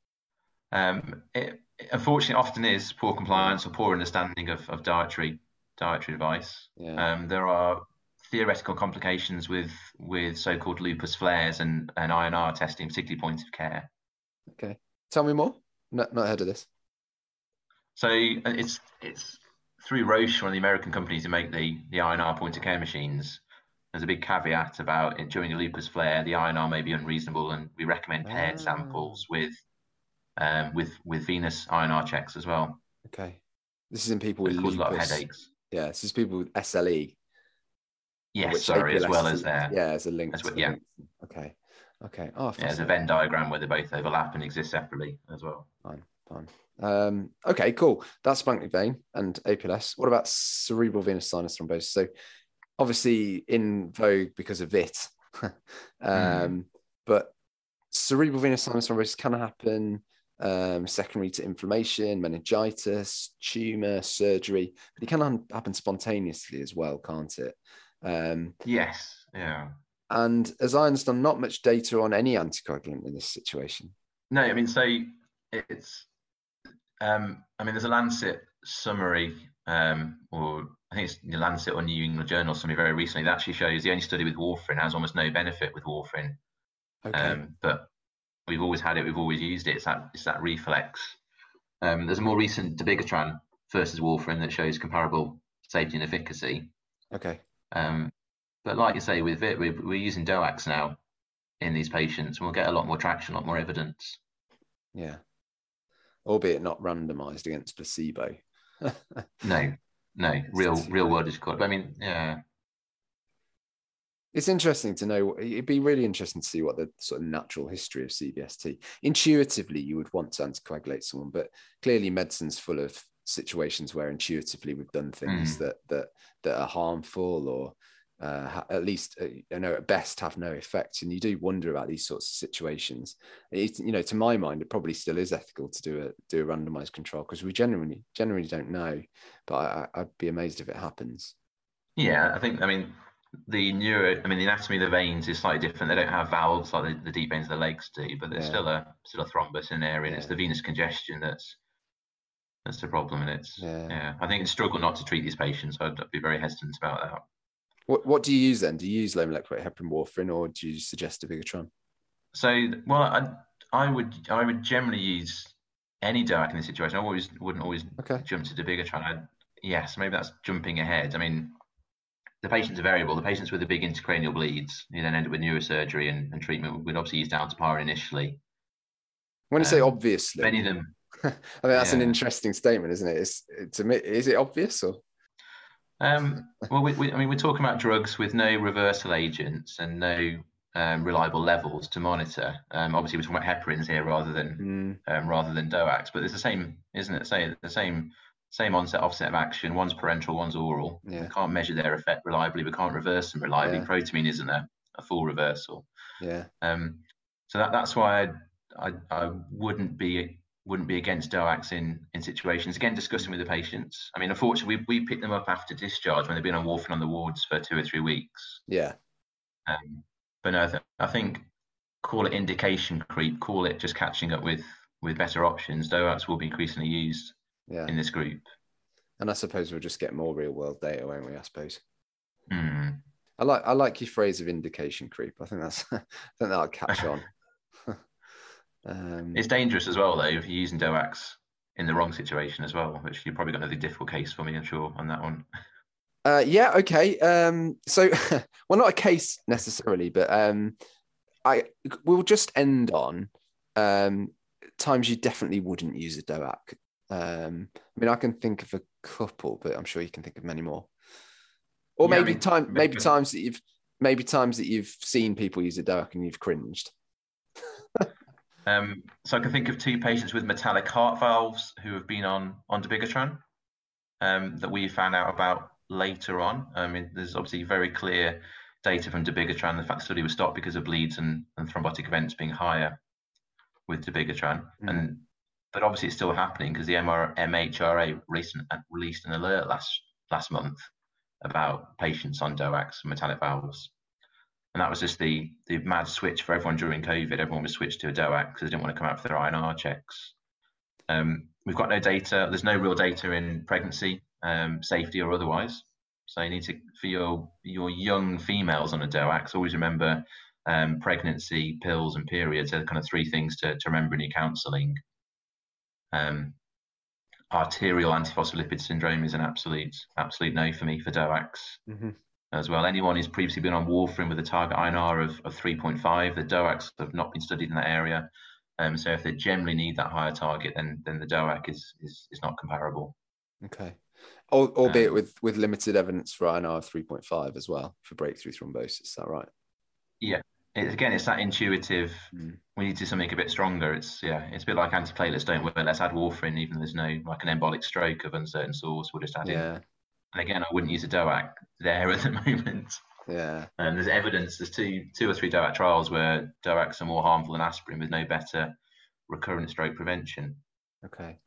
[SPEAKER 2] Um, it, it, unfortunately, often is poor compliance or poor understanding of, of dietary dietary advice. Yeah. Um, there are theoretical complications with with so-called lupus flares and, and INR testing, particularly point of care.
[SPEAKER 1] Okay, tell me more. Not not heard of this.
[SPEAKER 2] So uh, it's it's through Roche, one of the American companies who make the the INR point of care machines. There's a big caveat about it, during a lupus flare, the INR may be unreasonable, and we recommend paired oh. samples with um, with with venous INR checks as well.
[SPEAKER 1] Okay, this is in people with lupus. a lot of headaches. Yeah, this is people with SLE.
[SPEAKER 2] Yes, sorry, as well as there.
[SPEAKER 1] Yeah, as a link. As well,
[SPEAKER 2] yeah.
[SPEAKER 1] Okay. Okay. Oh,
[SPEAKER 2] yeah, there's a Venn diagram where they both overlap and exist separately as well.
[SPEAKER 1] Fine, fine. Um, okay, cool. That's splanchnic vein and APLS. What about cerebral venous sinus thrombosis? So, obviously in vogue because of it, um, mm. but cerebral venous sinus thrombosis can happen um, secondary to inflammation, meningitis, tumor, surgery, but it can happen spontaneously as well, can't it?
[SPEAKER 2] Um, yes, yeah.
[SPEAKER 1] And as I understand, not much data on any anticoagulant in this situation.
[SPEAKER 2] No, I mean, so it's, um, I mean, there's a Lancet summary, um, or I think it's the Lancet or New England Journal summary very recently that actually shows the only study with warfarin has almost no benefit with warfarin. Okay. Um, but we've always had it, we've always used it. It's that it's that reflex. Um, there's a more recent dabigatran versus warfarin that shows comparable safety and efficacy.
[SPEAKER 1] Okay.
[SPEAKER 2] Um, but like you say, with it, we're, we're using DOACs now in these patients, and we'll get a lot more traction, a lot more evidence.
[SPEAKER 1] Yeah, albeit not randomised against placebo.
[SPEAKER 2] no, no, real real world is called. I mean, yeah,
[SPEAKER 1] it's interesting to know. It'd be really interesting to see what the sort of natural history of CVST. Intuitively, you would want to anticoagulate someone, but clearly, medicine's full of situations where intuitively we've done things mm. that that that are harmful or uh, at least uh, you know at best have no effect and you do wonder about these sorts of situations it, you know to my mind it probably still is ethical to do a do a randomized control because we generally generally don't know but I, i'd be amazed if it happens
[SPEAKER 2] yeah i think i mean the neuro, I mean, the anatomy of the veins is slightly different. They don't have valves like the, the deep veins of the legs do, but there's yeah. still a still a thrombus in area, and it's the venous congestion that's that's the problem. And it's yeah, yeah I think it's struggle not to treat these patients. I'd, I'd, be very hesitant about that.
[SPEAKER 1] What what do you use then? Do you use low molecular heparin warfarin, or do you suggest dabigatran?
[SPEAKER 2] So, well, I I would I would generally use any DOAC in this situation. I always wouldn't always okay. jump to dabigatran. I'd, yes, maybe that's jumping ahead. I mean, the patients are variable. The patients with the big intracranial bleeds, you then end up with neurosurgery and, and treatment. We'd obviously use dalteparin initially.
[SPEAKER 1] When you um, say obviously,
[SPEAKER 2] many of them.
[SPEAKER 1] I mean, that's yeah. an interesting statement, isn't it? It's, it's is it obvious or?
[SPEAKER 2] Um, well, we, we, I mean, we're talking about drugs with no reversal agents and no um, reliable levels to monitor. Um, obviously, we're talking about heparins here rather than mm. rather than DOACs, but it's the same, isn't it? Say the same same onset offset of action. One's parenteral, one's oral. Yeah. We can't measure their effect reliably. We can't reverse them reliably. Yeah. Protamine isn't a, a full reversal.
[SPEAKER 1] Yeah.
[SPEAKER 2] Um, so that, that's why I, I, I wouldn't be wouldn't be against DOACs in in situations. Again, discussing with the patients. I mean, unfortunately, we, we pick them up after discharge when they've been on warfarin on the wards for two or three weeks.
[SPEAKER 1] Yeah.
[SPEAKER 2] Um, but no, I, th- I think call it indication creep, call it just catching up with with better options. DOACs will be increasingly used yeah. in this group.
[SPEAKER 1] And I suppose we'll just get more real world data, won't we? I suppose.
[SPEAKER 2] Mm.
[SPEAKER 1] I like I like your phrase of indication creep. I think that's I think that'll catch on.
[SPEAKER 2] um, it's dangerous as well, though, if you're using DOACs in the wrong situation as well, which you're probably got another difficult case for me, I'm sure, on that one.
[SPEAKER 1] Uh, yeah, okay. Um, so, well, not a case necessarily, but um, I we'll just end on um, times you definitely wouldn't use a DOAC. Um, I mean, I can think of a couple, but I'm sure you can think of many more. Or yeah, maybe I mean, time, maybe times that you've maybe times that you've seen people use a DOAC and you've cringed.
[SPEAKER 2] Um, so I can think of two patients with metallic heart valves who have been on on dabigatran um, that we found out about later on. I mean, there's obviously very clear data from dabigatran. The fact the study was stopped because of bleeds and, and thrombotic events being higher with dabigatran, mm. and but obviously it's still happening because the MR, MHRA an, released an alert last last month about patients on DOACs and metallic valves. And that was just the the mad switch for everyone during COVID. Everyone was switched to a DOAC because they didn't want to come out for their INR checks. Um, we've got no data. There's no real data in pregnancy, um, safety or otherwise. So you need to for your your young females on a DOAC. Always remember um, pregnancy, pills, and periods are kind of three things to, to remember in your counselling. Um, arterial antiphospholipid syndrome is an absolute absolute no for me for DOACs mm-hmm. As well. Anyone who's previously been on warfarin with a target INR of, of 3.5, the DOACs have not been studied in that area. Um, so if they generally need that higher target, then then the DOAC is is, is not comparable.
[SPEAKER 1] Okay. Albeit um, with with limited evidence for INR of 3.5 as well for breakthrough thrombosis, is that right?
[SPEAKER 2] Yeah, it, again, it's that intuitive. Mm. We need to do something a bit stronger. It's yeah, it's a bit like antiplatelets don't work. Let's add warfarin, even there's no like an embolic stroke of uncertain source. We'll just add yeah. in. And again, I wouldn't use a DOAC there at the moment.
[SPEAKER 1] Yeah.
[SPEAKER 2] And there's evidence. There's two two or three DOAC trials where DOACs are more harmful than aspirin with no better recurrent stroke prevention.
[SPEAKER 1] Okay.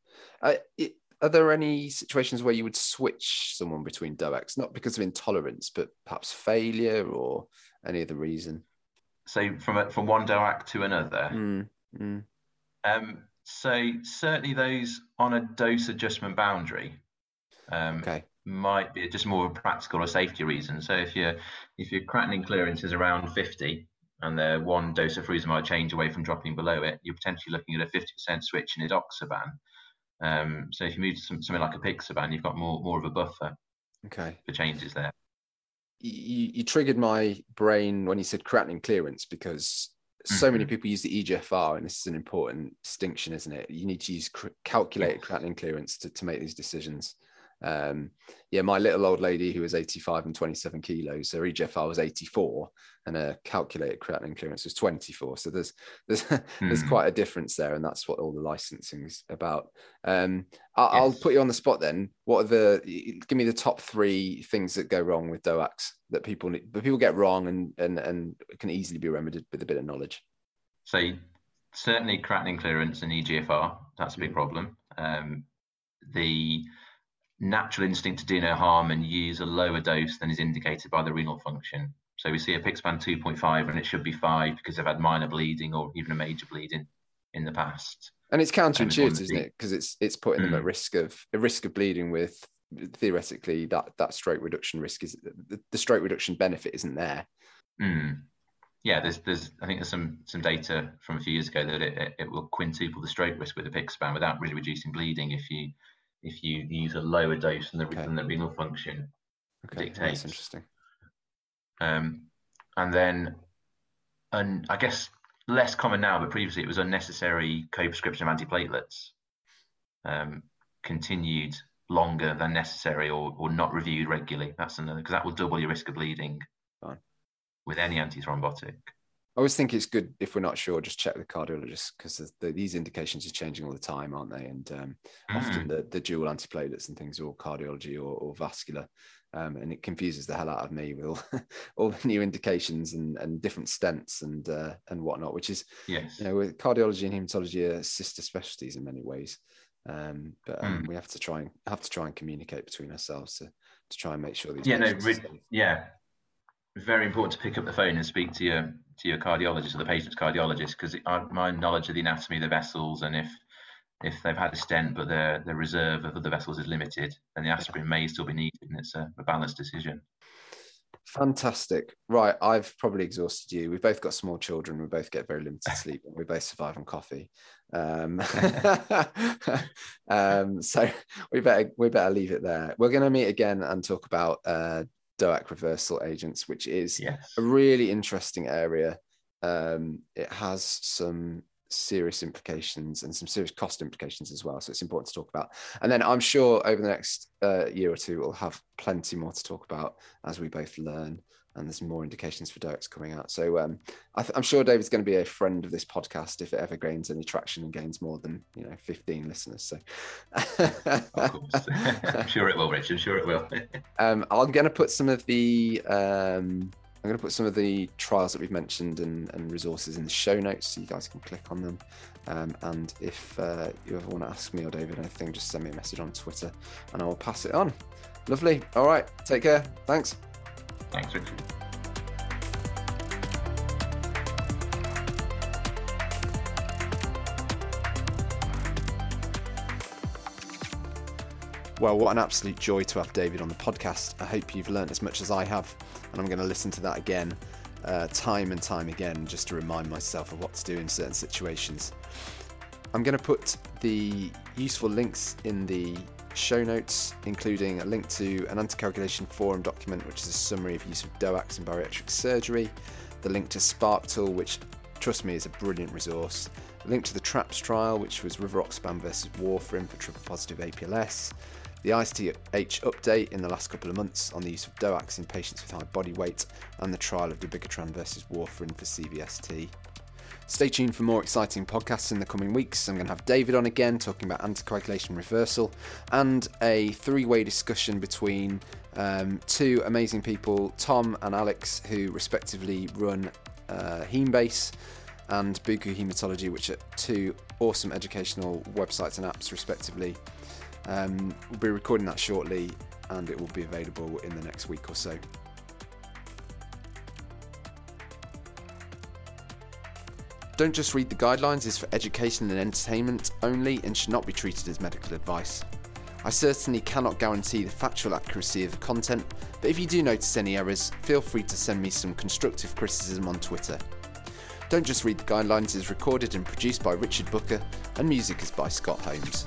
[SPEAKER 1] Uh, it, are there any situations where you would switch someone between DOACs, not because of intolerance, but perhaps failure or any other reason?
[SPEAKER 2] So from a, from one DOAC to another.
[SPEAKER 1] Mm, mm.
[SPEAKER 2] Um, so certainly those on a dose adjustment boundary. Um,
[SPEAKER 1] okay.
[SPEAKER 2] Might be just more of a practical or safety reason. So if your if your creatinine clearance is around 50 and the one dose of frusemide change away from dropping below it, you're potentially looking at a 50% switch in edoxaban. Um, so if you move to some, something like apixaban, you've got more more of a buffer.
[SPEAKER 1] Okay.
[SPEAKER 2] For changes there
[SPEAKER 1] you, you triggered my brain when you said creatinine clearance because so many mm-hmm. people use the EGFR, and this is an important distinction, isn't it? You need to use cr- calculated creatinine clearance to, to make these decisions. Um, yeah, my little old lady who was 85 and 27 kilos, her EGFR was 84, and her calculated creatinine clearance was 24. So there's there's there's hmm. quite a difference there, and that's what all the licensing is about. Um, I'll, yes. I'll, put you on the spot then. What are the give me the top three things that go wrong with DOACs that people that people get wrong and and and can easily be remedied with a bit of knowledge.
[SPEAKER 2] So certainly creatinine clearance and EGFR, that's a big hmm. problem. Um, the natural instinct to do no harm and use a lower dose than is indicated by the renal function. So we see a apixaban 2.5 and it should be 5 because they've had minor bleeding or even a major bleeding in the past.
[SPEAKER 1] And it's counterintuitive, isn't it? Because it's it's putting mm. them at mm. risk of a risk of bleeding with theoretically that that stroke reduction risk is the, the stroke reduction benefit isn't there.
[SPEAKER 2] Mm. Yeah, there's there's I think there's some some data from a few years ago that it, it, it will quintuple the stroke risk with apixaban without really reducing bleeding if you if you use a lower dose than the, okay. than the renal function okay. dictates.
[SPEAKER 1] That's interesting.
[SPEAKER 2] Um, and then, and I guess less common now, but previously it was unnecessary co-prescription of antiplatelets. Um, continued longer than necessary or, or not reviewed regularly. That's another because that will double your risk of bleeding
[SPEAKER 1] Fine.
[SPEAKER 2] with any antithrombotic.
[SPEAKER 1] I always think it's good if we're not sure, just check the cardiologist because the, these indications are changing all the time, aren't they? And um, mm. often the, the dual antiplatelets and things or cardiology or, or vascular. Um, and it confuses the hell out of me with all, all the new indications and, and different stents and uh, and whatnot, which is,
[SPEAKER 2] yes.
[SPEAKER 1] you know, with cardiology and hematology are sister specialties in many ways. Um, but um, mm. we have to try and have to try and communicate between ourselves to, to try and make sure these.
[SPEAKER 2] Yeah, no, re- yeah, very important to pick up the phone and speak to your to your cardiologist or the patient's cardiologist because my knowledge of the anatomy of the vessels and if if they've had a stent but their their reserve of other vessels is limited, then the aspirin may still be needed, and it's a, a balanced decision.
[SPEAKER 1] Fantastic. Right, I've probably exhausted you. We've both got small children. We both get very limited sleep, and we both survive on coffee. Um, um, so we better we better leave it there. We're going to meet again and talk about uh, DOAC reversal agents, which is
[SPEAKER 2] yes.
[SPEAKER 1] a really interesting area. Um, it has some serious implications and some serious cost implications as well. So it's important to talk about. And then I'm sure over the next uh, year or two, we'll have plenty more to talk about as we both learn. And there's more indications for DOACs coming out. So um, I am sure David's going to be a friend of this podcast if it ever gains any traction and gains more than you know 15 listeners. So
[SPEAKER 2] of course, I'm sure it will, Rich. I'm sure it will.
[SPEAKER 1] um, I'm going to put some of the um, I'm going to put some of the trials that we've mentioned and, and resources in the show notes so you guys can click on them. Um, and if uh, you ever want to ask me or David anything, just send me a message on Twitter and I will pass it on. Lovely. All right. Take care. Thanks.
[SPEAKER 2] Thanks, Richard.
[SPEAKER 1] Well, what an absolute joy to have David on the podcast. I hope you've learned as much as I have, and I'm going to listen to that again, uh, time and time again, just to remind myself of what to do in certain situations. I'm going to put the useful links in the show notes, including a link to an anticoagulation forum document, which is a summary of use of DOACs in bariatric surgery, the link to SPARC Tool, which, trust me, is a brilliant resource, a link to the TRAPS trial, which was rivaroxaban versus warfarin for triple positive APLS, the ISTH update in the last couple of months on the use of DOACs in patients with high body weight, and the trial of dabigatran versus warfarin for CVST. Stay tuned for more exciting podcasts in the coming weeks. I'm going to have David on again talking about anticoagulation reversal and a three way discussion between um, two amazing people, Tom and Alex, who respectively run uh, Hemebase and Buku Hematology, which are two awesome educational websites and apps, respectively. Um, we'll be recording that shortly and it will be available in the next week or so. Don't just read the guidelines is for education and entertainment only and should not be treated as medical advice. I certainly cannot guarantee the factual accuracy of the content, but if you do notice any errors, feel free to send me some constructive criticism on Twitter. Don't Just Read the Guidelines is recorded and produced by Richard Booker, and music is by Scott Holmes.